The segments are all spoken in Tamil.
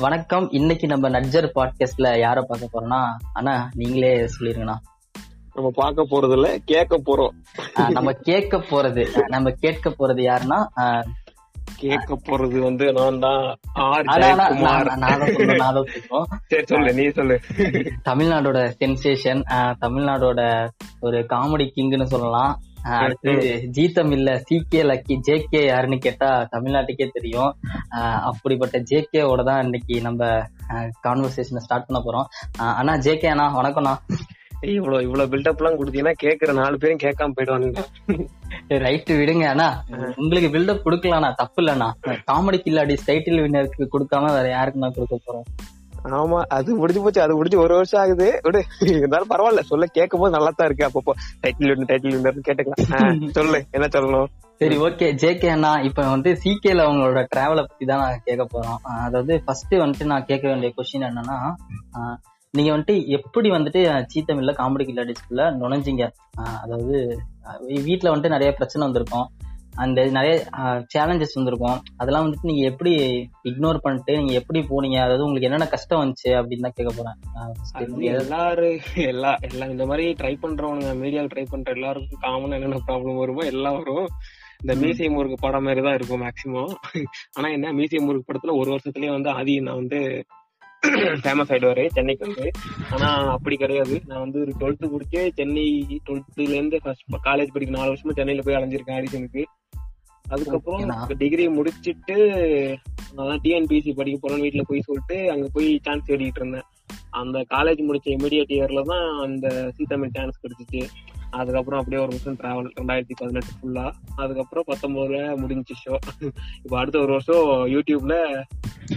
வணக்கம். இன்னைக்கு நம்ம நட்ஜர் பாட்காஸ்ட்ல யார பார்க்க போறோம்னா அண்ணா நீங்களே சொல்லிருங்கண்ணா. நம்ம பார்க்க போறது இல்ல கேட்க போறோம் நம்ம கேட்க போறது நம்ம கேட்க போறது யாருன்னா கேட்க போறது வந்து நான் தான் சொல்லு நீ சொல்லு. தமிழ்நாடோட சென்சேஷன் தமிழ்நாடோட ஒரு காமெடி கிங்னு சொல்லலாம். அடுத்து ஜி தமிழ்ல C K Lucky J K யாருன்னு கேட்டா தமிழ்நாட்டுக்கே தெரியும். அப்படிப்பட்ட ஜே ஓட தான் இன்னைக்கு நம்ம கான்வர்சேஷனை ஸ்டார்ட் பண்ண போறோம். அண்ணா ஜே கே அண்ணா வணக்கம்ண்ணா. இவ்வளவு இவ்வளவு பில்டப் எல்லாம் கொடுத்தீங்கன்னா கேக்குற நாலு பேரும் கேட்காம போயிடுவானுங்க. ரைட் விடுங்க அண்ணா. உங்களுக்கு பில்டப் கொடுக்கலாம்ண்ணா தப்பு இல்லண்ணா. காமெடி கில்லாடி டைட்டில் வின்னருக்கு கொடுக்காம வேற யாருக்கு நான் கொடுக்க போறோம்? ஆமா அது முடிஞ்சு போச்சு அது முடிஞ்சு ஒரு வருஷம் ஆகுது. விடு இருந்தாலும் பரவாயில்ல சொல்ல கேட்கும் போது நல்லா தான் இருக்கு. அப்பப்போ டைட்டில் வின்னு டைட்டில் வின்னு கேட்டுக்கலாம். சொல்லு என்ன சொல்லணும்? சரி ஓகே. ஜேகே அண்ணா இப்ப வந்து சிகேல அவங்களோட டிராவலை பத்தி தான் நான் கேட்க போறோம். அதாவது ஃபர்ஸ்ட் வந்துட்டு நான் கேட்க வேண்டிய கொஸ்டின் என்னன்னா நீங்க வந்துட்டு எப்படி வந்துட்டு சீத்தமில்ல காமெடி கில்லாடிஸ்குள்ள நுழைஞ்சீங்க? ஆஹ் அதாவது வீட்ல வந்துட்டு நிறைய பிரச்சனை வந்திருக்கும். அந்த நிறைய சேலஞ்சஸ் வந்திருக்கும். அதெல்லாம் வந்துட்டு நீங்க எப்படி இக்னோர் பண்ணிட்டு நீங்க எப்படி போனீங்க? அதாவது உங்களுக்கு என்னென்ன கஷ்டம் வந்துச்சு அப்படின்னு தான் கேட்க போறேன். எல்லாரும் எல்லா எல்லாம் இந்த மாதிரி ட்ரை பண்றவனுங்க மீடியாவில் ட்ரை பண்ற எல்லாருக்கும் காமனா என்னென்ன ப்ராப்ளம் வருமோ எல்லாம் வரும். இந்த மியூசியம் முருகு படம் மாதிரி தான் இருக்கும் மேக்சிமம் ஆனா என்ன மியூசியம் முருகு படத்துல ஒரு வருஷத்துலயே வந்து ஆதி நான் வந்து ஃபேமஸ் ஆயிடுவாரு சென்னைக்கு வந்து. ஆனா அப்படி கிடையாது. நான் வந்து ஒரு டுவெல்த் முடிச்சு சென்னை டுவெல்த்ல இருந்து ஃபர்ஸ்ட் காலேஜ் படிக்க நாலு வருஷமா சென்னையில போய் அலைஞ்சிருக்கேன் ஆடிஷனுக்கு அதுக்கப்புறம். டிகிரி முடிச்சிட்டு நான் டிஎன்பிசி படிக்க போறேன்னு வீட்டுல போய் சொல்லிட்டு அங்க போய் சான்ஸ் தேடிட்டு இருந்தேன். அந்த காலேஜ் முடிச்ச இமிடியட் இயர்ல தான் அந்த சீதமிழ் சான்ஸ் கிடைச்சிச்சு. அதுக்கப்புறம் அப்படியே ஒரு வருஷம் டிராவல் ரெண்டாயிரத்தி பதினெட்டு ஃபுல்லா அதுக்கப்புறம் பத்தொன்பதுல முடிஞ்சிச்சு ஷோ இப்போ அடுத்த ஒரு வருஷம் யூடியூப்ல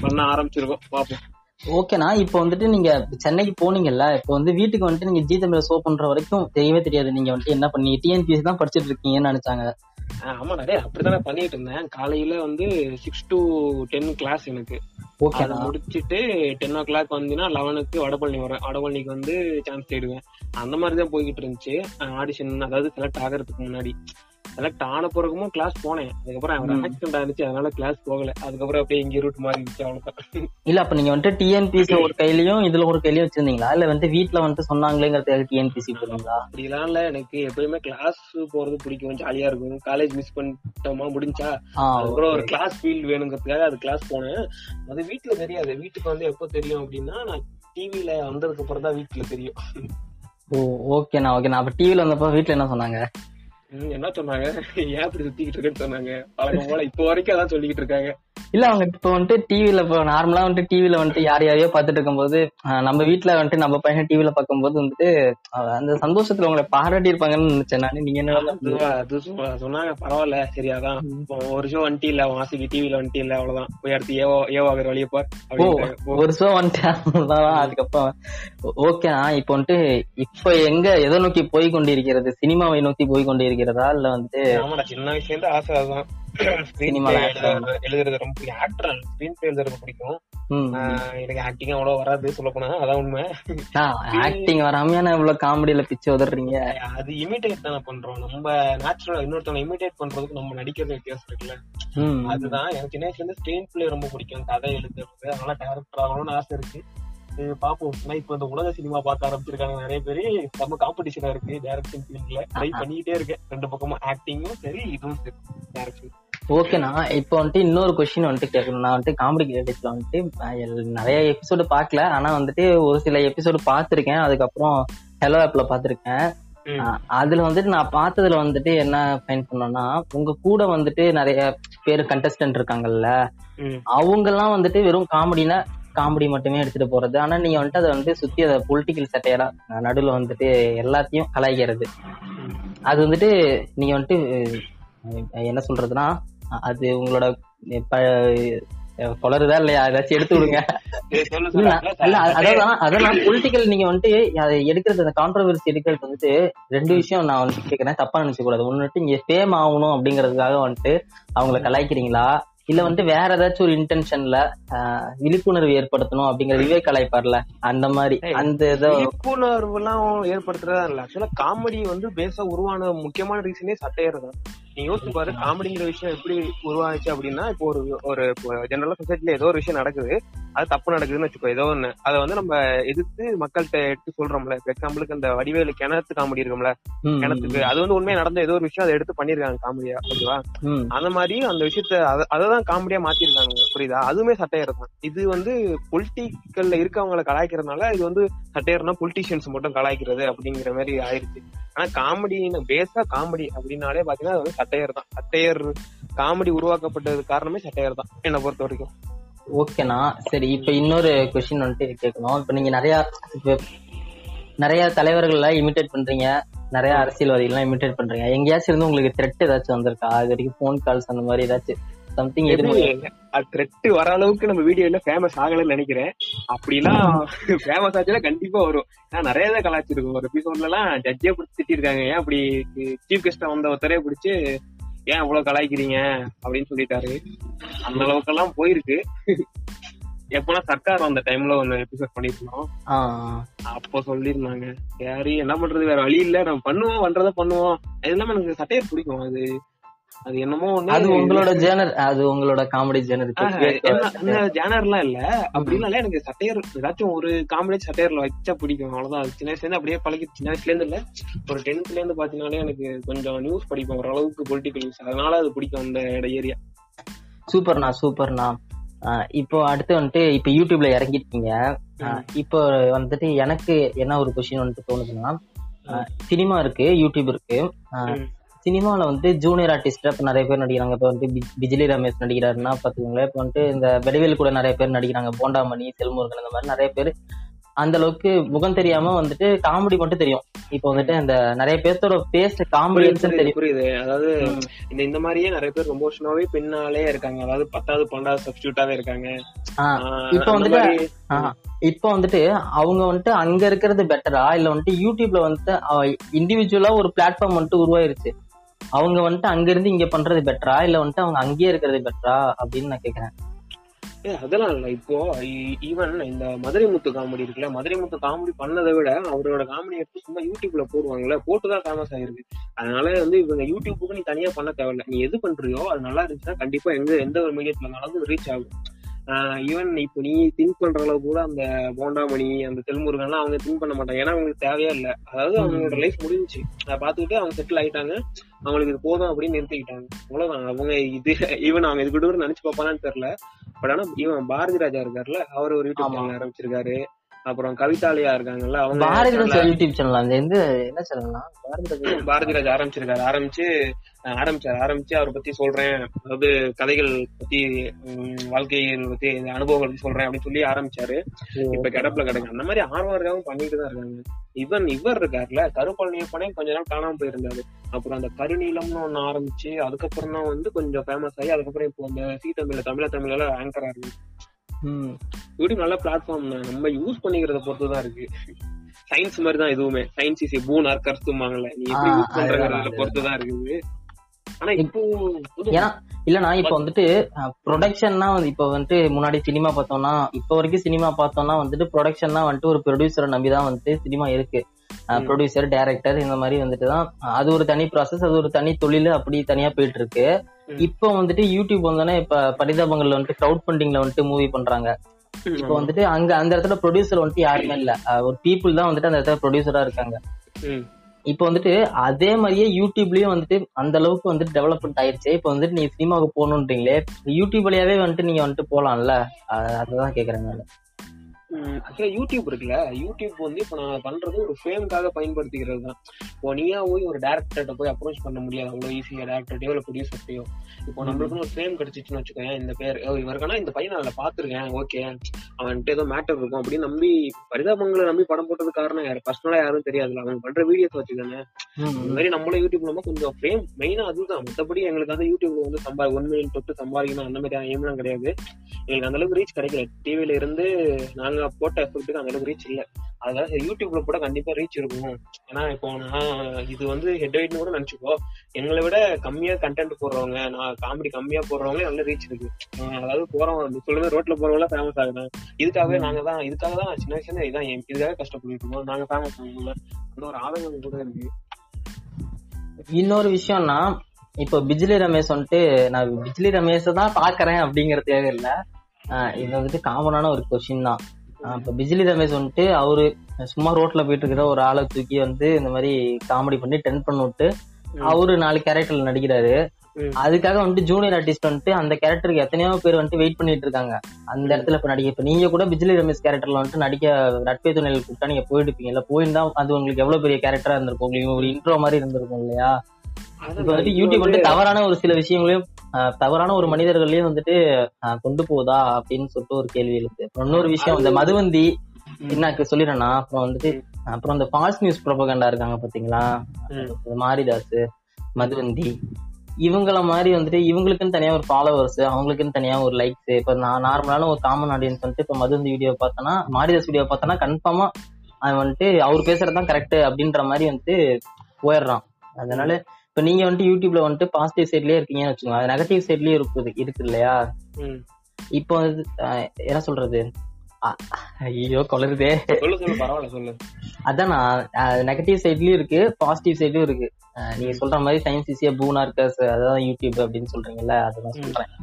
பண்ண ஆரம்பிச்சிருக்கோம். பாப்போம். ஓகேண்ணா இப்போ வந்துட்டு நீங்க சென்னைக்கு போனீங்கல்ல இப்போ வந்து வீட்டுக்கு வந்துட்டு நீங்க ஜி தமிழ ஷோ பண்ற வரைக்கும் தெரியவே தெரியாது. நீங்க வந்துட்டு என்ன பண்ணி டிஎன்பிஎஸ் தான் படிச்சிட்டு இருக்கீங்கன்னு நினைச்சாங்க. ஆமா நிறைய அப்படித்தானே பண்ணிட்டு இருந்தேன். காலையில வந்து சிக்ஸ் டு டென் கிளாஸ் எனக்கு. அதை முடிச்சிட்டு டென் ஓ கிளாக் வந்தீங்கன்னா லெவனுக்கு வடபழனி வரேன் வடபழனிக்கு வந்து சான்ஸ் தேடுவேன். அந்த மாதிரி தான் போய்கிட்டு இருந்துச்சு. ஆடிஷன் அதாவது செலக்ட் ஆகிறதுக்கு முன்னாடி. செலக்ட் ஆன பிறகுமும் கிளாஸ் போனேன். அதுக்கப்புறம் ம். ஆக்சிடென்ட் ஆனிச்சு அதனால கிளாஸ் போகல. அதுக்கப்புறம் அப்படியே இங்க ரூட் மாறி இருந்துச்சு அவ்வளவுதான். இல்ல அப்ப நீங்க வந்துட்டு டிஎன்பிசி ஒரு கையிலயும் இதுல ஒரு கையிலயும் வச்சிருந்தீங்களா? இல்ல வந்து வீட்ல வந்துட்டு சொன்னாங்களேங்கிறதுக்காக டிஎன்பிசி போறீங்களா அப்படிலாம் இல்ல. எனக்கு எப்பயுமே கிளாஸ் போறது பிடிக்கும் ஜாலியா இருக்கும். காலேஜ் மிஸ் பண்ணிட்டோமா முடிஞ்சா? ஆ அதுக்கப்புறம் ஒரு கிளாஸ் ஃபீல்ட் வேணுங்கிறதுக்காக அது கிளாஸ் போனேன். அது வீட்ல தெரியாது. வீட்டுக்கு வந்து எப்போ தெரியும் அப்படின்னா நான் டிவில வந்ததுக்கு அப்புறம் தான் வீட்டுல தெரியும். ஓ ஓகேண்ணா ஓகேண்ணா அப்ப டிவில வந்தப்ப வீட்ல என்ன சொன்னாங்க? என்ன சொன்னாங்க? ஏன் இப்படி சுத்திக்கிட்டு இருக்கேன்னு சொன்னாங்க? பழக்கம் போல இப்போ வரைக்கும் அதான் சொல்லிக்கிட்டு இருக்காங்க. இல்ல அவங்க இப்ப வந்துட்டு டிவில இப்போ நார்மலா வந்துட்டு டிவில வந்துட்டு யார் யாரையோ பாத்துட்டு இருக்கும்போது நம்ம வீட்ல வந்துட்டு நம்ம பையன் டிவில பார்க்கும்போது வந்துட்டு அந்த சந்தோஷத்துல உங்களை பாராட்டி இருப்பாங்கன்னு நினைச்சேன் நானு. நீங்க என்ன சொன்னாங்க. பரவாயில்ல சரி அதான். இப்போ ஒரு ஷோ வந்துட்டு இல்ல வாசிக்கு டிவில வந்துட்டு இல்ல அவ்வளவுதான். போய் அடுத்து ஏவோ ஏவாகிற வழியை பார். ஒரு ஷோ வந்துட்டு அதுக்கப்புறம் ஓகேண்ணா இப்போ வந்துட்டு இப்ப எங்க எதை நோக்கி போய் கொண்டிருக்கிறது சினிமாவை நோக்கி போய் கொண்டிருக்கிறதா இல்ல வந்துட்டு சின்ன வயசுல இருந்து ஆசை அதுதான் எழுதுறது ரொம்ப பிடிக்கும். ஆக்டர் ஸ்கிரீன் பிளே எழுதுறது பிடிக்கும். ம், ஆஹ் எனக்கு ஆக்டிங் அவ்வளவு வராது சொல்ல போனா அதான் உண்மை. ஆக்டிங் வராமையான இவ்வளவு காமெடியில பிச்சு உதறீங்க அது இமிடேட் தானே பண்றோம். நம்ம நேச்சுரலா இன்னொருத்தவங்க இமிடேட் பண்றதுக்கு நம்ம நடிக்கிறது வித்தியாசம் இருக்குல்ல. அதுதான் எனக்கு சின்ன வயசுல இருந்து ஸ்கிரீன் பிளே ரொம்ப பிடிக்கும். கதை எழுதுறது அதனால டேரக்டர் ஆகணும்னு ஆசை இருக்கு. பாப்போம் இப்ப இந்த உலக சினிமா பார்க்க ஆரம்பிச்சிருக்காங்க நிறைய பேரு. நம்ம காம்படிஷனா இருக்கு டைரக்ஷன் ஃபீல்ட்ல ட்ரை பண்ணிக்கிட்டே இருக்கேன். ரெண்டு பக்கமும் ஆக்டிங்கும் சரி இதுவும் சரி டைரக்ஷன் ஓகேண்ணா. இப்போ வந்துட்டு இன்னொரு கொஸ்டின் வந்துட்டு கேட்கணும். நான் வந்துட்டு காமெடி கிரியேட்டிவ்ல வந்துட்டு நிறைய எபிசோடு பார்க்கல. ஆனா வந்துட்டு ஒரு சில எபிசோடு பார்த்திருக்கேன். அதுக்கப்புறம் ஹெலோ ஆப்ல பார்த்திருக்கேன். அதுல வந்துட்டு நான் பார்த்ததுல வந்துட்டு என்ன ஃபைன் பண்ணோம்னா உங்க கூட வந்துட்டு நிறைய பேர் கண்டஸ்டன்ட் இருக்காங்கல்ல. அவங்க எல்லாம் வந்துட்டு வெறும் காமெடினா காமெடி மட்டுமே எடுத்துட்டு போறது. ஆனா நீங்க வந்துட்டு அதை வந்து சுத்தி அதை பொலிட்டிக்கல் சட்டையரா நடுவுல வந்துட்டு எல்லாத்தையும் கலாய்க்கிறது. அது வந்துட்டு நீங்க வந்துட்டு என்ன சொல்றதுன்னா அது உங்களோட குளறுதா இல்லையா? ஏதாச்சும் எடுத்து விடுங்க. அதாவது அதான் பொலிட்டிக்கல் நீங்க வந்துட்டு அதை எடுக்கிறது அந்த கான்ட்ரவர்சி எடுக்கிறது வந்துட்டு ரெண்டு விஷயம் நான் வந்துட்டு கேக்குறேன். தப்பா நினைச்ச கூடாது வந்துட்டு இங்க ஃபேம் ஆகணும் அப்படிங்கறதுக்காக வந்துட்டு அவங்கள கலாய்க்கிறீங்களா? இல்ல வந்துட்டு வேற ஏதாச்சும் ஒரு இன்டென்ஷன்ல விழிப்புணர்வு ஏற்படுத்தணும் அப்படிங்கிற விவேக் கலாய்ப்பார்ல அந்த மாதிரி அந்த விழிப்புணர்வு எல்லாம் ஏற்படுத்துறதா இல்ல. ஆக்சுவலா காமெடி வந்து பேஸா உருவான முக்கியமான ரீசனே சட்டையறதான் நீ யோசிச்சு பாரு காமெடிங்கிற விஷயம் எப்படி உருவாச்சு அப்படின்னா இப்போ ஒரு ஒரு ஜெனரலா சொசைட்டில ஏதோ ஒரு விஷயம் நடக்குது அது தப்பு நடக்குதுன்னு வச்சுக்கோ ஏதோ ஒண்ணு. அதை வந்து நம்ம எதிர்த்து மக்கள்கிட்ட எடுத்து சொல்றோம்ல. எக்ஸாம்பிளுக்கு அந்த வடிவேலு கிணத்து காமெடி இருக்கும்ல கிணத்துக்கு. அது வந்து உண்மையா நடந்த ஏதோ ஒரு விஷயம் அதை எடுத்து பண்ணிருக்காங்க காமெடியா ஓகேவா? அந்த மாதிரி அந்த விஷயத்த அத- அததான் காமெடியா மாத்திருக்காங்க புரியுதா? அதுவுமே சட்டையர் தான் இது வந்து பொலிட்டிக்கல்ல இருக்கவங்களை கலாய்க்கிறதுனால இது வந்து சட்டையர்னா பொலிட்டிஷியன்ஸ் மட்டும் கலாய்க்கிறது அப்படிங்கிற மாதிரி ஆயிருச்சு. ஆனா காமெடி பேஸா காமெடி அப்படின்னாலே பாத்தீங்கன்னா அது வந்து சட்டையர் தான். சட்டையர் காமெடி உருவாக்கப்பட்டது காரணமே சட்டையர் தான் என்னை பொறுத்த வரைக்கும். ஓகேண்ணா. சரி இப்ப இன்னொரு கொஸ்டின் வந்துட்டு கேட்கணும். இப்ப நீங்க நிறைய நிறைய தலைவர்கள்லாம் இமிட்டேட் பண்றீங்க. நிறைய அரசியல்வாதிகள்லாம் இமிட்டேட் பண்றீங்க. எங்கேயாச்சும் இருந்து உங்களுக்கு த்ரெட் ஏதாச்சும் வந்திருக்கா? இது வரைக்கும் போன் கால்ஸ் அந்த மாதிரி ஏதாச்சும் சம்திங் த்ரெட் வர அளவுக்கு நம்ம வீடியோல ஃபேமஸ் ஆகலன்னு நினைக்கிறேன். அப்படிலாம் ஃபேமஸ் ஆச்சுன்னா கண்டிப்பா வரும். ஏன்னா நிறைய தான் கலாச்சிருக்கும் ஒரு எபிசோட்ல எல்லாம் ஜட்ஜே பிடிச்சி திட்டிருக்காங்க. ஏன் அப்படி சீஃப் கெஸ்டா வந்த ஒருத்தரே பிடிச்சு ஏன் இவ்வளவு கலாய்க்கிறீங்க? அப்படின்னு சொல்லிட்டாரு. அந்த அளவுக்கு எல்லாம் போயிருக்கு. எப்பனா சர்க்கார் அந்த டைம்ல ஒன்னு எபிசோட் பண்ணிருந்தோம் அப்போ சொல்லியிருந்தாங்க. சரி என்ன பண்றது? வேற வழி இல்ல. நம்ம பண்ணுவோம் பண்றத பண்ணுவோம். அது இல்லாம எனக்கு சட்டையர் பிடிக்கும். அது அது என்னமோ அது உங்களோட ஜேனர் அது உங்களோட காமெடி ஜேனர் ஜானர்லாம் இல்ல. அப்படின்னாலே எனக்கு சட்டையர் ஏதாச்சும் ஒரு காமெடி சட்டையர்ல வச்சா பிடிக்கும். அவ்வளவுதான். சின்ன வயசுல இருந்து அப்படியே பழகி சின்ன வயசுல இருந்து இல்ல. ஒரு டென்த்ல இருந்து பாத்தீங்கன்னாலே எனக்கு கொஞ்சம் நியூஸ் படிப்பேன். ஓரளவுக்கு பொலிட்டிக்கல் நியூஸ் அதனால அது பிடிக்கும் அந்த ஏரியா சூப்பர்ண்ணா சூப்பர்ண்ணா. இப்போ அடுத்து வந்துட்டு இப்ப யூடியூப்ல இறங்கிருக்கீங்க ஆஹ் இப்போ வந்துட்டு எனக்கு என்ன ஒரு கொஸ்டின் வந்துட்டு தோணுதுன்னா சினிமா இருக்கு யூடியூப் இருக்கு. சினிமால வந்து ஜூனியர் ஆர்டிஸ்ட் இப்ப நிறைய பேர் நடிக்கிறாங்க. இப்ப வந்து பிஜிலி ரமேஷ் நடிக்கிறாருன்னா பாத்துக்கோங்களேன். இப்ப வந்துட்டு இந்த வடிவேல் கூட நிறைய பேர் நடிக்கிறாங்க. போண்டாமணி செல்முருகன் இந்த மாதிரி நிறைய பேர். அந்த அளவுக்கு முகம் தெரியாம வந்துட்டு காமெடி மட்டும் தெரியும். இப்போ வந்துட்டு அந்த நிறைய பேர்த்தோட பேஸ்ட் காமெடி தெரியும். புரியுது அதாவது. இந்த இந்த மாதிரியே நிறைய பேர் ரொம்ப வருஷமாவே பின்னாலே இருக்காங்க. அதாவது பத்தாவது பன்னெண்டாவது சப்ஸ்டியூட்டாவே இருக்காங்க. இப்போ வந்துட்டு இப்போ வந்துட்டு அவங்க வந்துட்டு அங்க இருக்கிறது பெட்டரா இல்ல வந்துட்டு யூடியூப்ல வந்துட்டு இண்டிவிஜுவலா ஒரு பிளாட்ஃபார்ம் வந்துட்டு உருவாயிருச்சு. அவங்க வந்துட்டு அங்க இருந்து இங்க பண்றது பெட்டரா இல்ல வந்துட்டு அவங்க அங்கேயே இருக்கிறது பெட்டரா அப்படின்னு நான் கேக்குறேன். ஏ, அதெல்லாம் இல்லை. இப்போ ஈவன் இந்த மதுரை முத்து காமெடி இருக்குல்ல மதுரை முத்து காமெடி பண்ணதை விட அவரோட காமெடி எடுத்து சும்மா யூடியூப்ல போடுவாங்கல்ல போட்டுதான் ஃபேமஸ் ஆயிருக்கு. அதனால வந்து இவங்க யூடியூப்புக்கு நீ தனியா பண்ண தேவையில்ல. நீ எது பண்றியோ அது நல்லா இருந்துச்சுன்னா கண்டிப்பா எங்க எந்த ஒரு மீடியத்துல இருந்தாலும் ரீச் ஆகும். ஈவன் இப்போ நீ திங்க் பண்ற அளவு கூட அந்த போண்டாமணி அந்த தெலுமுருகன்லாம் அவங்க திங்க் பண்ண மாட்டாங்க. ஏன்னா அவங்களுக்கு தேவையா இல்ல. அதாவது அவங்களோட லைஃப் முடிஞ்சுச்சு. அதை பார்த்துக்கிட்டு அவங்க செட்டில் ஆயிட்டாங்க. அவங்களுக்கு இது போதும் அப்படின்னு நிறுத்திக்கிட்டாங்க. அவ்வளவுதான். அவங்க இது ஈவன் அவங்க இது கூட நினைச்சு பார்ப்பானான்னு தெரியல. பட் ஆனா இவன் பாரதி ராஜா இருக்காருல்ல அவர் ஒரு யூடியூப். சேனல் ஆரம்பிச்சிருக்காரு. அப்புறம் கவிதாலயா இருக்காங்கல்ல அவங்க Bharathi channel- Raja YouTube channel அந்த எந்த என்ன சேனல்னா பாரதி ராஜா ஆரம்பிச்சிருக்காரு. ஆரம்பிச்சு ஆரம்பிச்சாரு. ஆரம்பிச்சு அவரை பத்தி சொல்றேன். அதாவது கதைகள் பத்தி வாழ்க்கையை பத்தி அனுபவங்கள் பத்தி சொல்றேன் அப்படின்னு சொல்லி ஆரம்பிச்சாரு. இப்ப கிடப்புல கிடக்கு அந்த மாதிரி ஆர்வம் இருக்காம பண்ணிட்டு தான் இருக்காங்க. இவன் இவர் இருக்காருல்ல கருப்பழனியப்பனே கொஞ்ச நாள் காணாம போயிருந்தாரு. அப்புறம் அந்த கருநீளம்னு ஒண்ணு ஆரம்பிச்சு அதுக்கப்புறம் தான் வந்து கொஞ்சம் ஃபேமஸ் ஆகி அதுக்கப்புறம் இப்போ அந்த சி தமிழ்ல தமிழ தமிழ்ல ஆங்கரா இருக்கு. யூடியூப் நல்ல பிளாட்ஃபார்ம் தான் நம்ம யூஸ் பண்ணிக்கிறத பொறுத்து தான் இருக்கு. சயின்ஸ் மாதிரி தான் எதுவுமே. சயின்ஸ் இஸ் பூன் ஆர் கருத்துமாங்கல்ல நீ எப்படி யூஸ் பண்றத அதுதான், பொறுத்து தான் இருக்குது. ஆனா இப்போ ஏன்னா இல்லனா இப்ப வந்துட்டு ப்ரொடக்ஷன்னா வந்து இப்ப வந்துட்டு முன்னாடி சினிமா பார்த்தோம்னா இப்ப வரைக்கும் சினிமா பார்த்தோம்னா வந்துட்டு ப்ரொடக்ஷன்னா வந்துட்டு ஒரு ப்ரொடியூசரை நம்பி தான் வந்துட்டு சினிமா இருக்கு. ப்ரொடியூசர் டைரக்டர் இந்த மாதிரி வந்துட்டு தான் அது ஒரு தனி ப்ராசஸ் அது ஒரு தனி தொழில் அப்படி தனியா போயிட்டு இருக்கு. இப்போ வந்துட்டு யூடியூப் வந்தோடனே இப்ப பரிதாபங்கள்ல வந்துட்டு கிரவுட் ஃபண்டிங்ல வந்துட்டு மூவி பண்றாங்க. இப்போ வந்துட்டு அங்க அந்த இடத்துல ப்ரொடியூசர் வந்துட்டு யாருமே இல்ல. ஒரு பீப்புள் தான் வந்துட்டு அந்த இடத்துல ப்ரொடியூசரா இருக்காங்க. இப்போ வந்துட்டு அதே மாதிரியே யூடியூப்லயும் வந்துட்டு அந்த அளவுக்கு வந்துட்டு டெவலப்மெண்ட் ஆயிருச்சு. இப்போ வந்துட்டு நீங்க சினிமாவுக்கு போகணுன்றீங்களே யூடியூப் வழியாவே வந்துட்டு நீங்க வந்துட்டு போலாம்ல? அதுதான் கேக்குறேன் நானு. ஆக்சுவலா யூடியூப் இருக்குல்ல. யூடியூப் வந்து இப்ப நான் பண்றது ஒரு ஃபேமுக்காக பயன்படுத்திக்கிறது தான். இப்போ நீயா போய் ஒரு டேரக்டர்கிட்ட போய் அப்ரோச் பண்ண முடியாது. அவ்வளவு ஈஸியா டேரக்டர்டையோ இல்ல ப்ரொடியூசர்டையோ இப்போ நம்மளுக்குன்னு ஒரு ஃபேம் கிடைச்சிச்சுன்னு வச்சுக்கோங்க இந்த பேர். இவருக்கானா இந்த பையன் நான் பாத்துருக்கேன் ஓகே. அவன்கிட்ட ஏதோ மேட்டர் இருக்கும் அப்படின்னு நம்பி பரிதாபங்களை நம்பி படம் போட்டது காரணம் யாரு? பர்சனலா யாரும் தெரியாதுல்ல அவங்க பண்ற வீடியோஸ் வச்சுதானே. இந்த மாதிரி நம்மளும் யூடியூப்ல நம்ம கொஞ்சம் ஃபேம் மெயினா அதுதான். மத்தபடி எங்களுக்கு வந்து யூடியூப்ல வந்து சம்பா ஒன் மில்லியன் தொட்டு சம்பாதிக்கணும் அந்த மாதிரி எய்ம்லாம் கிடையாது. எங்களுக்கு அந்த அளவுக்கு ரீச் கிடைக்கல. டிவில இருந்து நாங்க போட்ட எஃபெக்ட்டுக்கு அந்த அளவுக்கு ரீச் இல்ல. அதனால யூடியூப்ல கூட கண்டிப்பா ரீச் இருக்கும். ஏன்னா இப்போ நான் இது வந்து ஹெட் கூட நினைச்சுக்கோ எங்களை விட கம்மியா கண்டென்ட் போடுறவங்க நான் காமெடி கம்மியா போடுறவங்களே நல்ல ரீச் இருக்கு. அதாவது போறவங்க சொல்லுங்க ரோட்ல போறவங்க ஃபேமஸ் ஆகுதான் இதுக்காகவே நாங்க தான் இதுக்காக தான் சின்ன வயசுல இதான் இதுக்காக கஷ்டப்பட்டு இருக்கோம். நாங்க ஃபேமஸ் ஆகணும்ல. அந்த ஒரு ஆதங்கம் கூட இருக்கு. இன்னொரு விஷயம்னா இப்போ பிஜ்லி ரமேஷ் வந்துட்டு நான் பிஜ்லி ரமேஷ் தான் பாக்குறேன் அப்படிங்கறதே இல்ல இது வந்துட்டு காமனான ஒரு கொஸ்டின் தான். இப்ப பிஜிலி ரமேஷ் வந்துட்டு அவரு சும்மா ரோட்ல போயிட்டு இருக்கிற ஒரு ஆளை தூக்கி வந்து இந்த மாதிரி காமெடி பண்ணி டென் பண்ணி விட்டு அவரு நாலு கேரக்டர்ல நடிக்கிறாரு. அதுக்காக வந்துட்டு ஜூனியர் ஆர்டிஸ்ட் வந்துட்டு அந்த கேரக்டருக்கு எத்தனையோ பேர் வந்துட்டு வெயிட் பண்ணிட்டு இருக்காங்க. அந்த இடத்துல இப்ப நடிக்க இப்ப நீங்க கூட பிஜிலி ரமேஷ் கேரக்டர்ல வந்துட்டு நடிக்க நட்பே துணையில் கூப்பிட்டா நீங்க போயிருப்பீங்கல்ல போயிருந்தா அது உங்களுக்கு எவ்வளவு பெரிய கேரக்டரா இருந்திருக்கும். உங்களுக்கு ஒரு இன்ட்ரோ மாதிரி இருந்திருக்கும் இல்லையா? இப்ப வந்துட்டு யூடியூப் வந்துட்டு தவறான ஒரு சில விஷயங்களையும் தவறான ஒரு மனிதர்களையும் வந்துட்டு கொண்டு போகுதா அப்படின்னு சொல்லிட்டு ஒரு கேள்வி அப்புறம் இன்னொரு விஷயம் இந்த மதுவந்தி என்ன சொல்லிடுறேன்னா அப்புறம் வந்துட்டு அப்புறம் இந்த ஃபால்ஸ் நியூஸ் ப்ரொபகண்டா இருக்காங்க பாத்தீங்களா? மாரிதாஸ் மதுவந்தி. இவங்கள மாதிரி வந்துட்டு இவங்களுக்குன்னு தனியா ஒரு ஃபாலோவர்ஸ் அவங்களுக்குன்னு தனியா ஒரு லைக்ஸ் இப்ப நான் நார்மலான ஒரு காமன் ஆடியன்ஸ் வந்துட்டு இப்ப மதுவந்தி வீடியோ பார்த்தனா மாரிதாஸ் வீடியோ பார்த்தனா கன்ஃபார்மா அவன் வந்துட்டு அவர் பேசுறதுதான் கரெக்ட் அப்படின்ற மாதிரி வந்துட்டு போயிடுறான். அதனால இப்ப நீங்க வந்துட்டு யூடியூப்ல வந்துட்டு பாசிட்டிவ் சைட்லயே இருக்கீங்கன்னு வச்சுக்கோங்க. அது நெகட்டிவ் சைட்லயே இருக்குது இருக்கு இல்லையா. இப்போ என்ன சொல்றது? ஐயோ கொளருதே அதான்? நான் நெகட்டிவ் சைட்லயும் இருக்கு பாசிட்டிவ் சைடும் இருக்கு. நீங்க சொல்ற மாதிரி சயின்ஸ் ஈஸியா பூனா இருக்கஸ் அதான் யூடியூப் அப்படின்னு சொல்றீங்கல்ல அதெல்லாம் சொல்றேன்.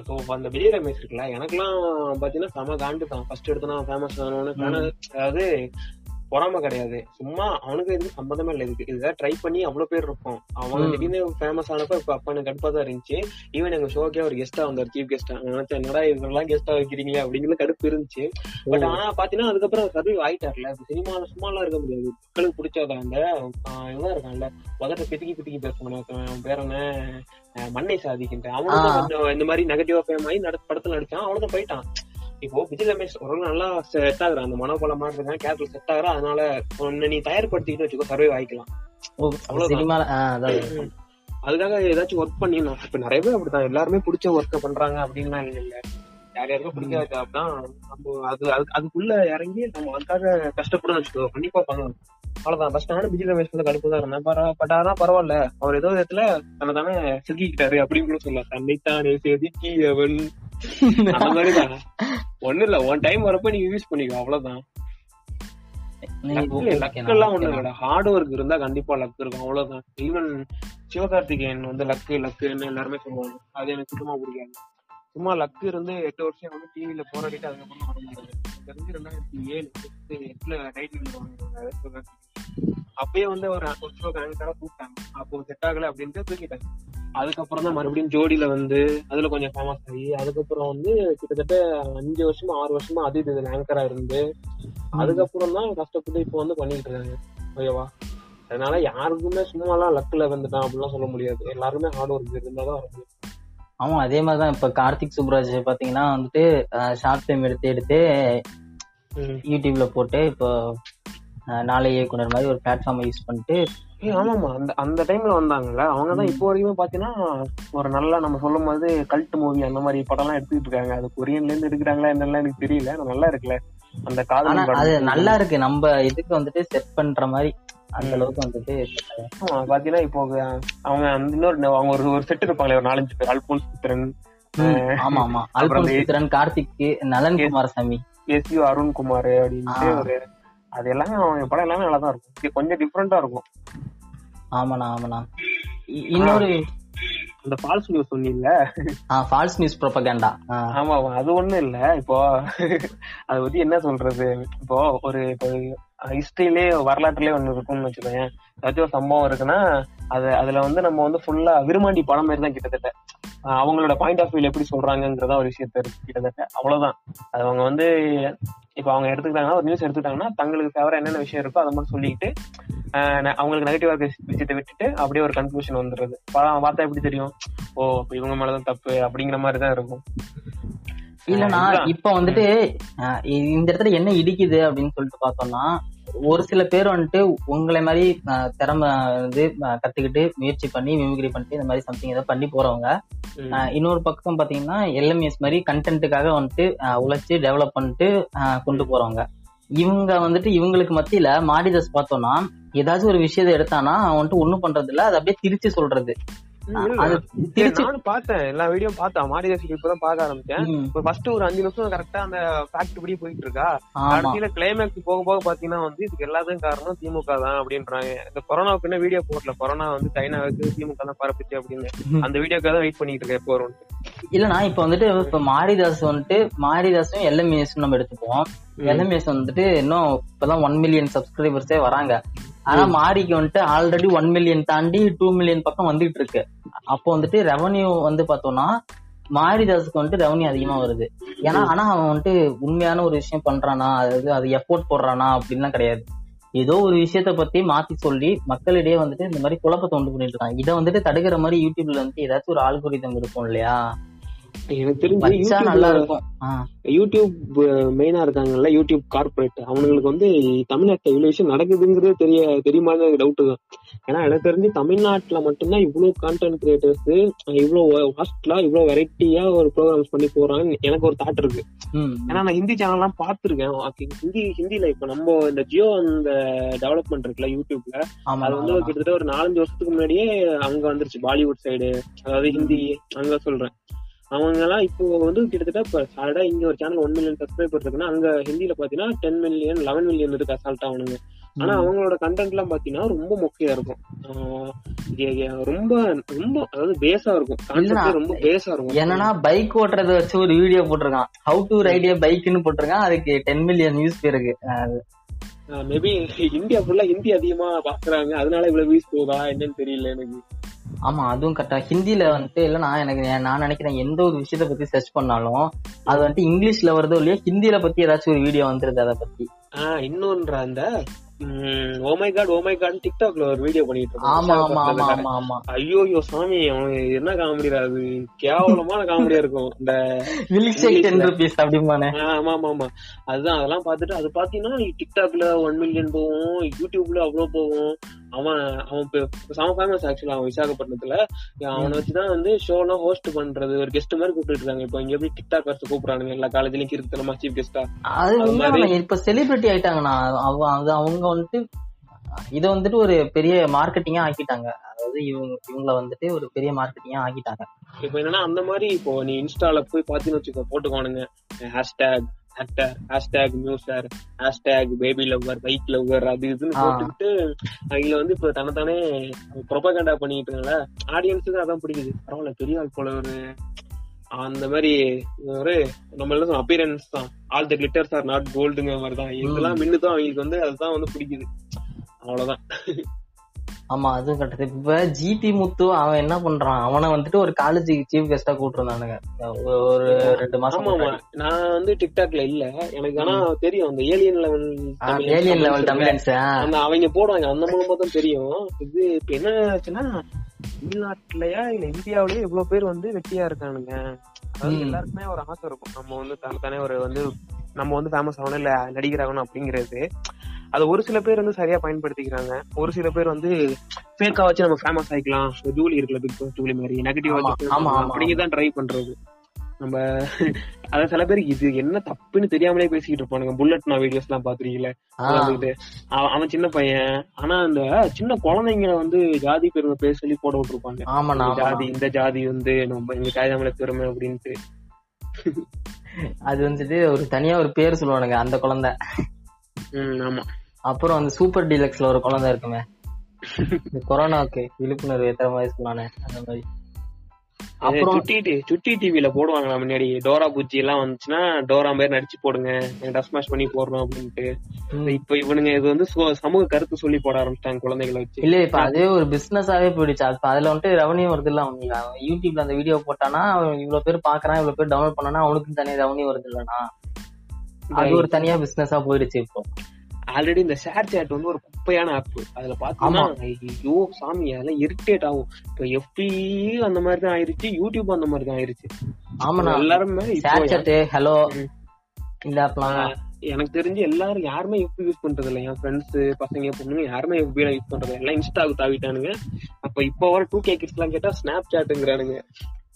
இப்போ அந்த விஜய் ரமேஷ் இருக்குல்ல எனக்கெல்லாம் பாத்தீங்கன்னா செம காண்டு தான். ஃபர்ஸ்ட் எடுத்தனா ஃபேமஸ் ஆனவனு அதாவது பொறாம கிடையாது. சும்மா அவனுக்கு எதுவும் சம்மந்தமே இல்லை. இதுக்கு இதுதான் ட்ரை பண்ணி அவ்வளவு பேர் இருக்கும் அவன். திடீர்னு ஃபேமஸ் ஆனப்ப இப்ப அப்ப எனக்கு கடுப்பா தான் இருந்துச்சு. ஈவன் எங்க ஷோக்கே ஒரு கெஸ்டா வந்தார் சீஃப் கெஸ்டா நினைச்சேன் என்னடா இதெல்லாம் கெஸ்டா வைக்கிறீங்களே? அப்படிங்கிற கடுப்பு இருந்துச்சு. பட் ஆனா பாத்தீங்கன்னா அதுக்கப்புறம் சர்வை ஆயிட்டார்ல. சினிமால சும்மாலாம் இருக்க முடியாது. மக்களுக்கு பிடிச்சத அந்த இவன் இருக்கான்ல முதல்ல பிதுக்கி பிதுக்கி பேசணும் பேர் என்ன? மண்ணை சாதிக்கின்ற. அவனும் இந்த மாதிரி நெகட்டிவா ஃபேம் ஆகி படத்துல நடிச்சான். அவனும் போயிட்டான். இப்போ விஜய் ரமேஷ் ஒரு நல்லா செட் ஆகுறான் அந்த மனோபலம் மாதிரி இருக்கான் கேரக்டர் செட் ஆகுறான் அதனால உன்னை நீ தயார்படுத்திக்கிட்டு வச்சுக்கோ சர்வை ஆகிக்கலாம் அதுக்காக ஏதாச்சும் ஒர்க் பண்ணிடணும். இப்ப நிறைய பேர் அப்படிதான் எல்லாருமே பிடிச்ச ஒர்க்க பண்றாங்க அப்படின்லாம் இல்ல இல்ல. யார் யாருக்கும் பிடிக்காத தான். நம்ம அது அது- அதுக்குள்ள இறங்கி நம்ம அதுக்காக கஷ்டப்படணும் வச்சுக்கோ. கண்டிப்பா பண்ணணும். அவ்வளவுதான். ஃபர்ஸ்ட் நானும் விஜய் ரமேஷ் வந்து கடுப்பு தான். இருந்தேன் பட் ஆனா பரவாயில்ல. அவர் ஏதோ விதத்துல தன்னை தானே செதுக்கிக்கிட்டாரு அப்படின்னு கூட சொல்லலாம். தன்னைத்தானே செதுக்கி அவன் அந்த மாதிரிதான். ஒண்ணும் இல்ல ஒன் டைம் வரப்ப நீங்க யூஸ் பண்ணிக்கோ அவ்வளவுதான். லக் எல்லாம் ஒண்ணும் இல்லடா. ஹார்ட் ஒர்க் இருந்தா கண்டிப்பா லக் இருக்கும். அவ்வளவுதான். ஈவன் சிவகார்த்திகேயன் வந்து லக்கு லக்குன்னு எல்லாருமே சொல்லுவாங்க. அது எனக்கு சுத்தமா பிடிக்காது. சும்மா லக்கு இருந்து எட்டு வருஷம் வந்து டிவில போராடிட்டு அதுக்கப்புறம் வர எனக்கு தெரிஞ்சு ரெண்டாயிரத்தி ஏழு எட்டு எட்டுல டைட்டில் அப்பயே வந்து ஒரு ஒரு ஷோ கூப்பிட்டாங்க. அப்போ செட் ஆகல அப்படின்ட்டு தூக்கிட்டாங்க. அதுக்கப்புறம் தான் மறுபடியும் ஜோடியில வந்து அதுல கொஞ்சம் ஃபேமஸ் ஆகி அதுக்கப்புறம் வந்து கிட்டத்தட்ட அஞ்சு வருஷமா ஆறு வருஷமா அது இது ஆங்கரா இருந்து அதுக்கப்புறம் தான் கஷ்டப்பட்டு இப்போ வந்து பண்ணிட்டு இருக்காங்க. ஓகேவா? அதனால யாருக்குமே சும்மாலாம் லக்ல வந்துட்டான் அப்படிலாம் சொல்ல முடியாது. எல்லாருமே ஹார்ட் ஒர்க் இருந்தாதான் வர முடியும் ஆமா அதே மாதிரிதான். இப்ப கார்த்திக் சுப்ராஜ் பாத்தீங்கன்னா வந்துட்டு ஷார்ட் ஃபிலிம் எடுத்து எடுத்து. யூடியூப்ல போட்டு இப்போ நாளை இயக்குனர் மாதிரி ஒரு பிளாட்ஃபார்மை யூஸ் பண்ணிட்டு ஆமாமா அந்த அந்த டைம்ல வந்தாங்கல்ல. அவங்க தான் இப்போ வரைக்கும் பாத்தீங்கன்னா ஒரு நல்லா நம்ம சொல்லும் போது கல்ட் மூவி அந்த மாதிரி படம் எல்லாம் எடுத்துட்டு இருக்காங்க. அது கொரியன்ல இருந்து எடுக்கிறாங்களா என்னெல்லாம் எனக்கு தெரியல. நல்லா இருக்குல்ல. அந்த காதல் அது. நல்லா இருக்கு. நம்ம இதுக்கு வந்துட்டு செட் பண்ற மாதிரி அந்த அளவுக்கு வந்துட்டு பாத்தீங்கன்னா இப்போ அவங்க அந்த இன்னொரு அவங்க ஒரு ஒரு செட் இருப்பாங்களே ஒரு நாலஞ்சு பேர். அல்போன்ஸ் புத்திரன் ஆமா ஆமா அல்போன்ஸ் சித்திரன் கார்த்திக் நலன் குமாரசாமி. எஸ் யூ அருண்குமார் அப்படின்ட்டு. ஒரு அது எல்லாமே அவங்க படம் எல்லாமே நல்லா தான் இருக்கும் கொஞ்சம் டிஃப்ரெண்டா இருக்கும். ஆமாண்ணா ஆமாண்ணா. இன்னொரு அந்த ஃபால்ஸ் நியூஸ் சொன்னீங்கல்ல? ஃபால்ஸ் நியூஸ் ப்ரொபகேண்டா ஆமா ஆமா அது ஒண்ணும் இல்ல. இப்போ அது பத்தி என்ன சொல்றது? இப்போ ஒரு இப்போ ஹிஸ்டரியிலே வரலாற்றுலயே ஒண்ணு இருக்கும்னு வச்சுக்கோங்க ஏதாச்சும் ஒரு சம்பவம் இருக்குன்னா அது அதுல வந்து நம்ம வந்து ஃபுல்லா விருமாண்டி படம் மாதிரி தான் கிட்டத்தட்ட. அவங்களோட பாயிண்ட் ஆஃப் வியூல எப்படி சொல்றாங்கங்கிறதா ஒரு விஷயத்த இருக்கு கிட்டத்தட்ட. அவ்வளவுதான். அது அவங்க வந்து இப்போ அவங்க எடுத்துக்கிட்டாங்கன்னா ஒரு நியூஸ் எடுத்துக்கிட்டாங்கன்னா தங்களுக்கு ஃபேவரா என்னென்ன விஷயம் இருக்கோ அதை மட்டும் ஆஹ் ந- அவங்களுக்கு நெகட்டிவா இருக்க விஷயத்தை விட்டுட்டு அப்படியே ஒரு கன்க்ளூஷன் வந்துடுறது. படம் பார்த்தா எப்படி தெரியும்? ஓ இப்ப இவங்க மேலதான் தப்பு அப்படிங்கிற மாதிரி தான் இருக்கும். இல்லனா. இப்ப வந்துட்டு இந்த இடத்துல என்ன இடிக்குது அப்படின்னு சொல்லிட்டு பார்த்தோம்னா ஒரு சில பேர் வந்துட்டு உங்களை மாதிரி திறமை வந்து கத்துக்கிட்டு முயற்சி பண்ணி மிமிக்ரி பண்ணிட்டு இந்த மாதிரி சம்திங் ஏதோ பண்ணி போறவங்க இன்னொரு பக்கம் பாத்தீங்கன்னா எல்எம்எஸ் மாதிரி கண்டென்ட்டுக்காக வந்துட்டு அஹ், உழைச்சு டெவலப் பண்ணிட்டு கொண்டு போறவங்க. இவங்க வந்துட்டு இவங்களுக்கு மத்தியில மாடிதாஸ் பார்த்தோம்னா ஏதாச்சும் ஒரு விஷயத்தை எடுத்தானா அவன் வந்துட்டு ஒண்ணும் பண்றது இல்ல அதை அப்படியே திருச்சி சொல்றது. இல்ல. பார்த்தேன். எல்லா வீடியோ பார்த்தேன். மாடிதாசி இப்பதான் பார்க்க ஆரம்பிச்சேன். ஃபர்ஸ்ட் ஒரு அஞ்சு நிமிஷம் கரெக்டா அந்த ஃபேக்ட் படி போயிட்டு இருக்கா கடைசியில கிளைமேக்ஸ் போக போக பாத்தீங்கன்னா வந்து இதுக்கு எல்லாத்துக்கும் காரணம் திமுக தான் அப்படின்றாங்க. இந்த கொரோனாவுக்கு என்ன வீடியோ போடல? கொரோனா வந்து சைனாவுக்கு திமுக தான் பரப்புச்சு அப்படின்னு. அந்த வீடியோக்காக தான் வெயிட் பண்ணிட்டு இருக்கேன் எப்போ வரும் இல்லனா இப்ப வந்துட்டு இப்ப மாரிதாஸ் வந்துட்டு மாரிதாஸும் எல்எம்எஸ் நம்ம எடுத்துப்போம் எல்எம்எஸ் வந்துட்டு இன்னும் இப்பதான் ஒன் மில்லியன் சப்ஸ்கிரைபர்ஸே வராங்க. ஆனா மாரிக்கு வந்துட்டு ஆல்ரெடி ஒன் மில்லியன் தாண்டி டூ மில்லியன் பக்கம் வந்துட்டு இருக்கு. அப்போ வந்துட்டு ரெவன்யூ வந்து பார்த்தோம்னா மாரிதாஸுக்கு வந்துட்டு ரெவன்யூ அதிகமா வருது. ஏன்னா ஆனா அவன் வந்துட்டு உண்மையான ஒரு விஷயம் பண்றானா அதாவது அது எஃபோர்ட் போடுறானா அப்படின்லாம் கிடையாது. ஏதோ ஒரு விஷயத்த பத்தி மாத்தி சொல்லி மக்களிடையே வந்துட்டு இந்த மாதிரி குழப்பத்தை உண்டு பண்ணிட்டு இருக்காங்க இதை வந்துட்டு தடுக்கிற மாதிரி யூடியூப்ல வந்துட்டு ஏதாச்சும் ஒரு ஆல்கோரிதம் இருக்கும் இல்லையா? எனக்கு தெரிஞ்சு நல்லா இருக்கும். யூடியூப் மெயினா இருக்காங்கல்ல யூடியூப் கார்பரேட் அவங்களுக்கு வந்து தமிழ்நாட்டுல இவ்வளவு விஷயம் நடக்குதுங்கிறது தெரிய தெரியுமான்னு டவுட் தான். ஏன்னா எனக்கு தெரிஞ்சு தமிழ்நாட்டுல மட்டும்தான் இவ்வளவு கான்டென்ட் கிரியேட்டர்ஸ் இவ்வளவு வாஸ்ட்லா இவ்வளவு வெரைட்டியா ஒரு ப்ரோக்ராம்ஸ் பண்ணி போறாங்கன்னு எனக்கு ஒரு தாட் இருக்கு. ஏன்னா நான் ஹிந்தி சேனல் எல்லாம் பாத்துருக்கேன் ஹிந்தி ஹிந்தில இப்ப நம்ம இந்த ஜியோ அந்த டெவலப்மெண்ட் இருக்குல்ல யூடியூப்ல அது வந்து கிட்டத்தட்ட ஒரு நாலஞ்சு வருஷத்துக்கு முன்னாடியே அங்க வந்துருச்சு பாலிவுட் சைடு அதாவது ஹிந்தி அங்க சொல்றேன். அவங்க எல்லாம் இப்போ வந்து கிட்டத்தட்ட இப்ப சாலடா இங்க ஒரு சேனல் ஒன் மில்லியன் சப்ஸ்கிரைபர் இருக்குன்னா அங்க ஹிந்தில பாத்தீங்கன்னா டென் மில்லியன் லெவன் மில்லியன் இருக்கு அசால்ட்டா அவனுங்க ஆனா அவங்களோட கண்டென்ட் எல்லாம் பாத்தீங்கன்னா ரொம்ப மொக்கையா இருக்கும். ரொம்ப ரொம்ப அதாவது பேஸா இருக்கும். ரொம்ப பேஸா இருக்கும். என்னன்னா பைக் ஓட்டுறத வச்சு ஒரு வீடியோ போட்டிருக்கான். ஹவு டு ரைட் ஏ பைக்னு போட்டிருக்கான். அதுக்கு டென் மில்லியன் வியூஸ் போயிருக்கு மேபி இந்தியா ஃபுல்லா ஹிந்தி அதிகமா பாக்குறாங்க. அதனால இவ்வளவு வியூஸ் போதா என்னன்னு தெரியல எனக்கு. ஆமா அதுவும் கரெக்டா ஹிந்தில வந்துட்டு இல்ல நான் எனக்கு நான் நினைக்கிறேன் எந்த ஒரு விஷயத்த பத்தி சர்ச் பண்ணாலும் அது வந்துட்டு இங்கிலீஷ்ல வருதோ இல்லையோ ஹிந்தில பத்தி ஏதாச்சும் ஒரு வீடியோ வந்துருது அதை பத்தி. ஆஹ் இன்னொன்ற அந்த ஓமை காட் ஓமை காட் டிக்டாக்ல ஒரு வீடியோ பண்ணிட்டு இருக்கான் ஐயோ ஐயோ சாமி அவன் என்ன காமெடிடா அது? கேவலமான காமெடியா இருக்கும் இந்த மில்க் ஷேக் டென் ருபீஸ் அப்படிமானே ஆ, ஆமா ஆமா ஆமா. அதுதான் அதெல்லாம் பார்த்துட்டு அது பாத்தீங்கன்னா டிக்டாக்ல ஒன் மில்லியன் போகும் யூடியூப்ல அவ்வளவு போகும். அவன் அவன் செம ஃபேமஸ் ஆக்சுவலா அவன் விசாகப்பட்டினத்துல. அவனை வச்சுதான் வந்து ஷோ எல்லாம் ஹோஸ்ட் பண்றது. ஒரு கெஸ்ட் மாதிரி கூப்பிட்டு இருக்காங்க. இப்போ இங்க எப்படி டிக்டாக் வச்சு கூப்பிடுறானுங்க? எல்லா காலேஜ்லயும் கிருத்தனமா சீஃப் கெஸ்டா அது அது மாதிரி- உண்மையான இப்ப செலிபிரிட்டி ஆயிட்டாங்கண்ணா அவ அது அவங்க வந்துட்டு இத வந்துட்டு ஒரு பெரிய மார்க்கெட்டிங்கா ஆக்கிட்டாங்க. அதாவது இவங்க இவங்கள வந்துட்டு ஒரு பெரிய மார்க்கெட்டிங்கா ஆக்கிட்டாங்க. இப்போ என்னன்னா அந்த மாதிரி இப்போ நீ இன்ஸ்டால போய் பாத்தீங்கன்னு வச்சுக்கோ போட்டுக்கோனுங்க hashtag actor hashtag newser hashtag baby lover bike lover அது இதுன்னு. போட்டுக்கிட்டு அவங்கள வந்து இப்ப தனத்தானே ப்ரொபகண்டா பண்ணிட்டு இருக்காங்க ஆடியன்ஸுக்கு அதான் பிடிக்குது. பரவாயில்ல பெரிய ஆள் போல ஒரு அந்த மாதிரி ஒரு நம்ம எல்லாம் அப்பியரன்ஸ் தான். All the glitters are not கோல்டுங்கிற மாதிரி தான். இதெல்லாம் மின்னுதான் அவங்களுக்கு வந்து அதுதான் வந்து பிடிக்குது. அவ்வளவுதான். ஆமா அதுவும் கரெக்ட் இப்ப ஜிபி முத்து அவன் என்ன பண்றான்? அவனை வந்துட்டு ஒரு காலேஜ் சீஃப் கெஸ்டா கூப்பிட்டுருந்தானுங்க. ஒரு ரெண்டு மாசம் நான் வந்து டிக்டாக்ல இல்ல. எனக்கு ஆனா தெரியும் அந்த ஏலியன் லெவல் ஏலியன் லெவல் தமிழன்ஸ் அந்த அவங்க போடுவாங்க அந்த மூலமா தான் தெரியும். இது இப்ப என்ன ஆச்சுன்னா தமிழ்நாட்டுலயா இல்ல இந்தியாவிலயே இவ்வளவு பேர் வந்து வெட்டியா இருக்கானுங்க. அதாவது. எல்லாருக்குமே ஒரு ஆசை இருக்கும். நம்ம வந்து தனத்தானே ஒரு வந்து நம்ம வந்து ஃபேமஸ் ஆகணும் இல்ல நடிகர் ஆகணும் அப்படிங்கிறது. அது ஒரு சில பேர் வந்து சரியா பயன்படுத்திக்கிறாங்க. ஒரு சில பேர் வந்து ஃபேக்கா வச்சு நம்ம ஃபேமஸ் ஆயிக்கலாம். ஜூலி இருக்குல்ல பிக் பாஸ் ஜூலி மாதிரி நெகட்டிவ். அப்படிங்கதான் ட்ரை பண்றது. நம்ம அதான் சில பேருக்கு இது என்ன தப்புன்னு தெரியாமலே பேசிக்கிட்டு இருப்பானுங்க. புல்லட் நான் வீடியோஸ் எல்லாம் பாத்துருக்கீங்களா? அவன் சின்ன பையன். ஆனா அந்த சின்ன குழந்தைங்களை வந்து ஜாதி பெருமை பேர் சொல்லி போட விட்டுருப்பாங்க. ஜாதி இந்த ஜாதி வந்து நம்ம எங்க தாய்தாமலை பெருமை அப்படின்ட்டு. அது வந்துட்டு ஒரு தனியா ஒரு பேர் சொல்லுவானுங்க அந்த குழந்தை. ம் ஆமா. அப்புறம் அந்த சூப்பர் டீலக்ஸ்ல ஒரு குழந்தை இருக்குமே. இந்த கொரோனாவுக்கு விழிப்புணர்வு ஏத்துற மாதிரி சொன்னானே அந்த மாதிரி. அப்புறம் சுட்டி சுட்டி டிவில போடுவாங்களா முன்னாடி? டோரா பூச்சி எல்லாம் வந்துச்சுன்னா டோரா மாதிரி நடிச்சு போடுங்க. டஸ் மேஷ் பண்ணி போடுறோம் அப்படின்ட்டு. இப்ப இவனுங்க இது வந்து சமூக கருத்து சொல்லி போட ஆரம்பிச்சிட்டாங்க குழந்தைகளை வச்சு. இல்ல இப்ப அதே ஒரு பிசினஸாவே போயிடுச்சு. அது அதுல வந்துட்டு ரெவன்யூ வருது இல்ல அவனுக்கு அவன் யூடியூப்ல அந்த வீடியோ போட்டானா அவன் இவ்வளவு பேர் பாக்குறான் இவ்வளவு பேர் டவுன்லோட் பண்ணானா அவனுக்கு தனியா ரெவன்யூ வருது இல்லனா அது ஒரு தனியா பிசினஸா போயிடுச்சு இப்போ. ஆல்ரெடி இந்த ஷேர் சேட் வந்து ஒரு குப்பையான ஆப் அதுல பாத்தீங்கன்னா ஐயோ சாமி அதெல்லாம் இரிட்டேட் ஆகும். இப்ப எஃபி அந்த மாதிரி தான் ஆயிருச்சு யூடியூப் அந்த மாதிரி தான் ஆயிருச்சு. ஆமாண்ணா. எல்லாருமே ஹலோ. இந்த ஆப்லாம் எனக்கு தெரிஞ்சு எல்லாரும் யாருமே எஃபி யூஸ் பண்றது இல்ல என் ஃப்ரெண்ட்ஸ் பசங்க பொண்ணுங்க யாருமே எஃபி யூஸ் பண்றது. எல்லாம் இன்ஸ்டாவுக்கு தாவிட்டானுங்க. அப்ப இப்ப வர டூ கே கிட்ஸ் எல்லாம் கேட்டா ஸ்னாப் சாட்டுங்கிறானுங்க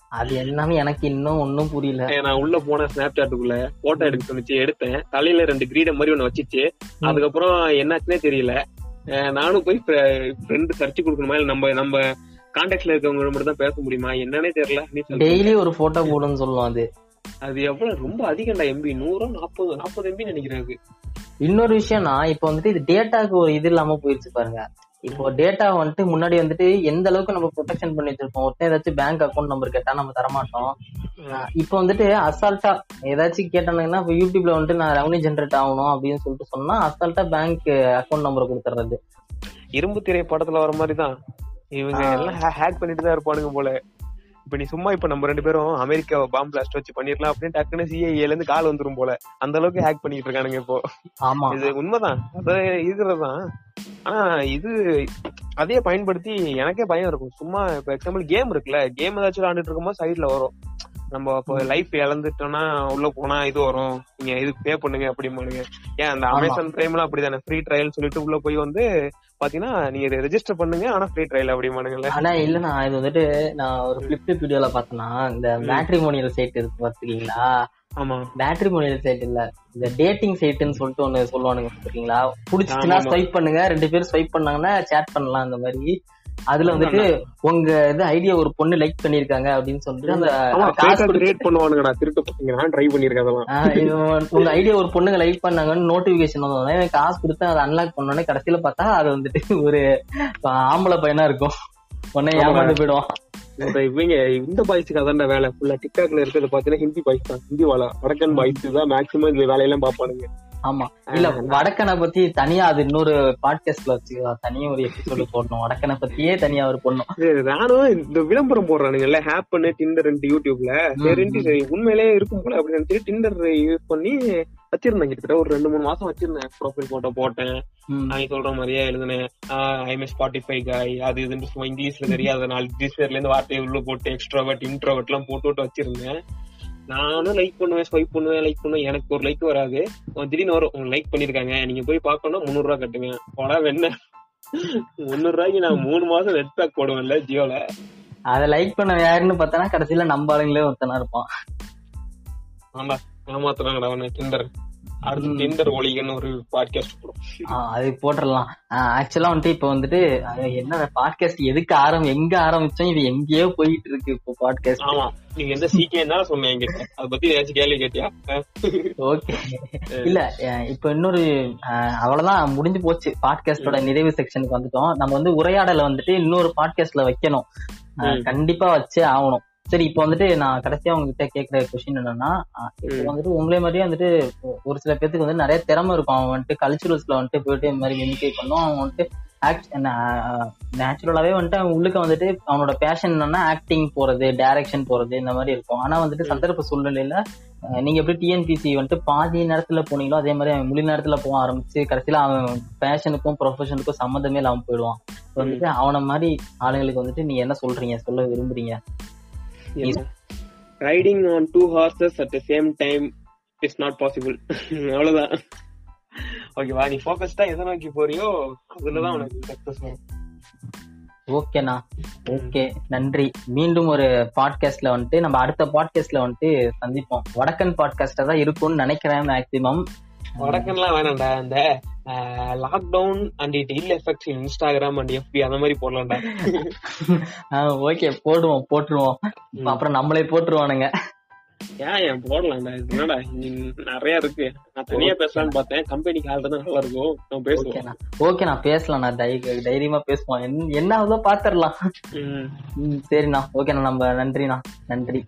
அது என்னன்னு எனக்கு இன்னும் ஒன்னும் புரியல. நான் உள்ள போன ஸ்னாப் சாட்டுக்குள்ள போட்டோ எடுக்க சொன்னிச்சு எடுத்தேன். தலையில ரெண்டு கிரீடம் மாதிரி ஒண்ணு வச்சிச்சு. அதுக்கப்புறம் என்னாச்சுன்னே தெரியல. நானும் போய் ஃப்ரெண்ட் சர்ச் கொடுக்கணுமா? இல்ல நம்ம நம்ம கான்டாக்ட்ல இருக்கவங்க மட்டும் தான் பேச முடியுமா? என்னன்னே தெரியல. டெய்லி ஒரு போட்டோ போடுன்னு சொல்லுவோம் அது. அது எவ்வளவு ரொம்ப அதிகம்டா எம்பி நூறோ நாற்பது நாற்பது எம்பி நினைக்கிறேன் இன்னொரு விஷயம்னா இப்ப வந்துட்டு இது டேட்டாக்கு ஒரு இது இல்லாம போயிருச்சு பாருங்க. இப்போ டேட்டா வந்துட்டு முன்னாடி வந்துட்டு எந்த அளவுக்கு நம்ம ப்ரொடெக்ஷன் பண்ணி வச்சிருப்போம்? ஒருத்தன் ஏதாச்சும் பேங்க் அக்கௌண்ட் நம்பர் கேட்டா நம்ம தரமாட்டோம். இப்போ வந்துட்டு அசால்ட்டா ஏதாச்சும் கேட்டானுங்கன்னா இப்போ யூடியூப்ல வந்துட்டு நான் ரெவன்யூ ஜென்ரேட் ஆகணும் அப்படின்னு சொல்லிட்டு சொன்னா அசால்ட்டா பேங்க் அக்கௌண்ட் நம்பர் கொடுத்துறது இரும்பு திரை படத்துல வர மாதிரிதான். இவங்க எல்லாம் ஹேக் பண்ணிட்டு தான் இருப்பானுங்க போல. இப்ப நீ சும்மா இப்ப நம்ம ரெண்டு பேரும் அமெரிக்கா பாம்பு பிளாஸ்ட் வச்சு பண்ணிடலாம் அப்படின்னு டக்குன்னு சிஐஏல இருந்து கால் வந்துரும் போல. அந்த அளவுக்கு ஹேக் பண்ணிட்டு இருக்கானுங்க இப்போ. ஆமா. இது உண்மைதான். அது இருக்கிறதுதான் ஆனா இது அதையே பயன்படுத்தி எனக்கே பயம் இருக்கும். சும்மா இப்ப எக்ஸாம்பிள் கேம் இருக்குல்ல. கேம் ஏதாச்சும் விளையாண்டுட்டு இருக்கும்போது சைட்ல வரும். நம்ம இப்போ லைஃப் இழந்துட்டோம்னா உள்ள போனா இது வரும். நீங்க இது பே பண்ணுங்க அப்படிமானுங்க ஏன் அந்த. அமேசான் பிரைம்லாம் அப்படிதானே? ஃப்ரீ ட்ரையல் சொல்லிட்டு உள்ள போய் வந்து பாத்தீங்கன்னா நீங்க ரெஜிஸ்டர் பண்ணுங்க ஆனா ஃப்ரீ ட்ரையல் அப்படிமானுங்கல்ல ஆனா இல்லண்ணா இது வந்துட்டு நான் ஒரு பிளிப் வீடியோல பார்த்தேன்னா இந்த மேட்ரிமோனியல் சைட் இருக்கு பாத்துக்கீங்களா ஆமா. மேட்ரிமோனியல் சைட் இல்ல. இந்த டேட்டிங் சைட்னு சொல்லிட்டு ஒண்ணு சொல்லுவானுங்க பாத்துக்கீங்களா புடிச்சுச்சுன்னா. ஸ்வைப் பண்ணுங்க. ரெண்டு பேரும் ஸ்வைப் பண்ணாங்கன்னா சேட் பண்ணலாம் அந்த மாதிரி. அதுல வந்துட்டு உங்க இது ஐடியா ஒரு பொண்ணு லைக் பண்ணிருக்காங்க அப்படின்னு சொல்லிட்டு அந்த திருட்டு பசங்க. ட்ரை பண்ணிருக்கேன் உங்க ஐடியா ஒரு பொண்ணுங்க லைக் பண்ணாங்கன்னு நோட்டிபிகேஷன் வந்தோடனே எனக்கு காசு கொடுத்து அதை அன்லாக் பண்ணோடனே கடைசியில பார்த்தா அது வந்துட்டு ஒரு ஆம்பளை பையனா இருக்கும். உடனே. ஏமாந்து போயிடுவான். இவங்க இந்த பாய்ஸ்க்கு அதான்டா வேலை. ஃபுல்லா டிக்டாக்ல இருக்கிறது பாத்தீங்கன்னா ஹிந்தி பாய்ஸ் தான். ஹிந்தி வாழா. வடக்கன் பாய்ஸ் தான் மேக்ஸிமம் இந்த வேலையெல்லாம் பாப்பானுங்க ஆமா. இல்ல வடக்கனை பத்தி தனியா அது இன்னொரு பாட்காஸ்ட்ல வச்சுக்கலாம் தனியா ஒரு எபிசோடு போடணும். வடக்கனை பத்தியே தனியா ஒரு பொண்ணும் சரி, நானும் இந்த விளம்பரம் போடுறானுங்கல்ல ஹேப் பண்ணு டிண்டர் யூடியூப்ல. சரின்ட்டு சரி உண்மையிலேயே இருக்கும் போல அப்படின்னு நினைச்சு டிண்டர் யூஸ் பண்ணி வச்சிருந்தேன். கிட்டத்தட்ட ஒரு ரெண்டு மூணு மாசம் வச்சிருந்தேன். ப்ரொஃபைல் போட்டோ போட்டேன். நான் சொல்ற மாதிரியே எழுதுனேன். ஐஎம் ஸ்பாட்டிஃபை காய் அது இதுன்னு சும்மா இங்கிலீஷ்ல தெரியாத நாலு டிக்ஷனரில இருந்து வார்த்தையை உள்ள போட்டு எக்ஸ்ட்ராவர்ட் இன்ட்ரோவர்ட் எல்லாம் போட்டு விட்டு வச்சிருந்தேன். நானும் லைக் பண்ணுவேன் ஸ்வைப் பண்ணுவேன் லைக் பண்ணுவேன். எனக்கு ஒரு லைக் வராது. திடீர்னு வரும். லைக் பண்ணிருக்காங்க. நீங்க போய் பார்க்கணும் முந்நூறு ரூபா கட்டுங்க. போனா என்ன முந்நூறு ரூபாய்க்கு நான் மூணு மாசம் நெட் பேக் போடுவேன்ல ஜியோல. அத லைக் பண்ண யாருன்னு பார்த்தானா கடைசியில நம்ம ஆளுங்களே ஒருத்தனா இருப்பான். ஆமா ஏமாத்துறாங்கடா அவன டிண்டர் அடுத்து டிண்டர் ஒளிகன்னு ஒரு பாட்காஸ்ட் போடும். அது போட்டுடலாம் ஆக்சுவலா வந்துட்டு இப்ப வந்துட்டு என்ன பாட்காஸ்ட் எதுக்கு ஆரம் எங்க ஆரம்பிச்சோம் இது எங்கேயோ போயிட்டு இருக்கு இப்போ பாட்காஸ்ட் ஆமா நீங்க எந்த சீக்கியம் இருந்தாலும் சொன்னேன் என்கிட்ட. அதை பத்தி ஏதாச்சும் கேள்வி கேட்டியா? ஓகே இல்ல இப்ப இன்னொரு அவ்வளவுதான் முடிஞ்சு போச்சு. பாட்காஸ்டோட நிறைவு செக்ஷனுக்கு வந்துட்டோம். நம்ம வந்து உரையாடலை வந்துட்டு இன்னொரு பாட்காஸ்ட்ல வைக்கணும். கண்டிப்பா வச்சே ஆகணும். சரி இப்போ வந்துட்டு நான் கடைசியா உங்ககிட்ட கேக்குற கொஸ்டின் என்னன்னா இப்போ. வந்துட்டு உங்களே மாதிரியே வந்துட்டு ஒரு சில பேத்துக்கு வந்து நிறைய திறமை இருக்கும். அவன் வந்துட்டு கல்ச்சுரல்ஸ்ல வந்துட்டு போயிட்டு இந்த மாதிரி மிமிக்ரி பண்ணும். அவன் வந்துட்டு நேச்சுரலாவே வந்துட்டு அவன் உள்ளுக்க வந்துட்டு அவனோட பேஷன் என்னன்னா ஆக்டிங் போறது டைரக்ஷன் போறது இந்த மாதிரி இருக்கும். ஆனா வந்துட்டு சந்தர்ப்ப சூழ்நிலையில நீங்க எப்படி டிஎன்பிசி வந்துட்டு பாதி நேரத்துல போனீங்களோ அதே மாதிரி அவன் முழு நேரத்துல போக ஆரம்பிச்சு கடைசியில அவன் பேஷனுக்கும் ப்ரொஃபஷனுக்கும் சம்மந்தமே இல்லாம போயிடுவான். வந்துட்டு அவன மாதிரி ஆளுங்களுக்கு வந்துட்டு நீங்க என்ன சொல்றீங்க? சொல்ல விரும்புறீங்க? Riding on two horses at the same time it's not possible அவ்வளவுதான். ஓகேவா நீ ஃபோக்கஸ்டா எதை நோக்கி போறியோ அதுலதான் உனக்கு சக்சஸ் வரும். ஓகேண்ணா ஓகே நன்றி. மீண்டும் ஒரு பாட்காஸ்ட்ல வந்துட்டு நம்ம அடுத்த பாட்காஸ்ட்ல வந்துட்டு சந்திப்போம். வடக்கன் பாட்காஸ்டா தான் இருக்கும்னு நினைக்கிறேன் மேக்சிமம் வடக்கன்லாம் வேணாம்டா. இந்த lockdown and it ill effects Instagram and FB அந்த மாதிரி போடலாம்டா. ஓகே போடுவோம் போட்டுருவோம் அப்புறம் நம்மளே போட்டுருவானுங்க. ஏன் போடலாம்டா? என்னடா? நிறைய இருக்கு. நான் தனியா பேசலாம்னு பார்த்தேன். கம்பெனிக்கு ஆள் நல்லா இருக்கும். நம்ம பேசுவோம். ஓகேண்ணா ஓகேண்ணா பேசலாம். நான் தை- தைரியமா பேசுவோம். என்ன- ஆகுதோ பாத்துரலாம். சரிண்ணா. ஓகேண்ணா நம்ம நன்றிண்ணா. நன்றி.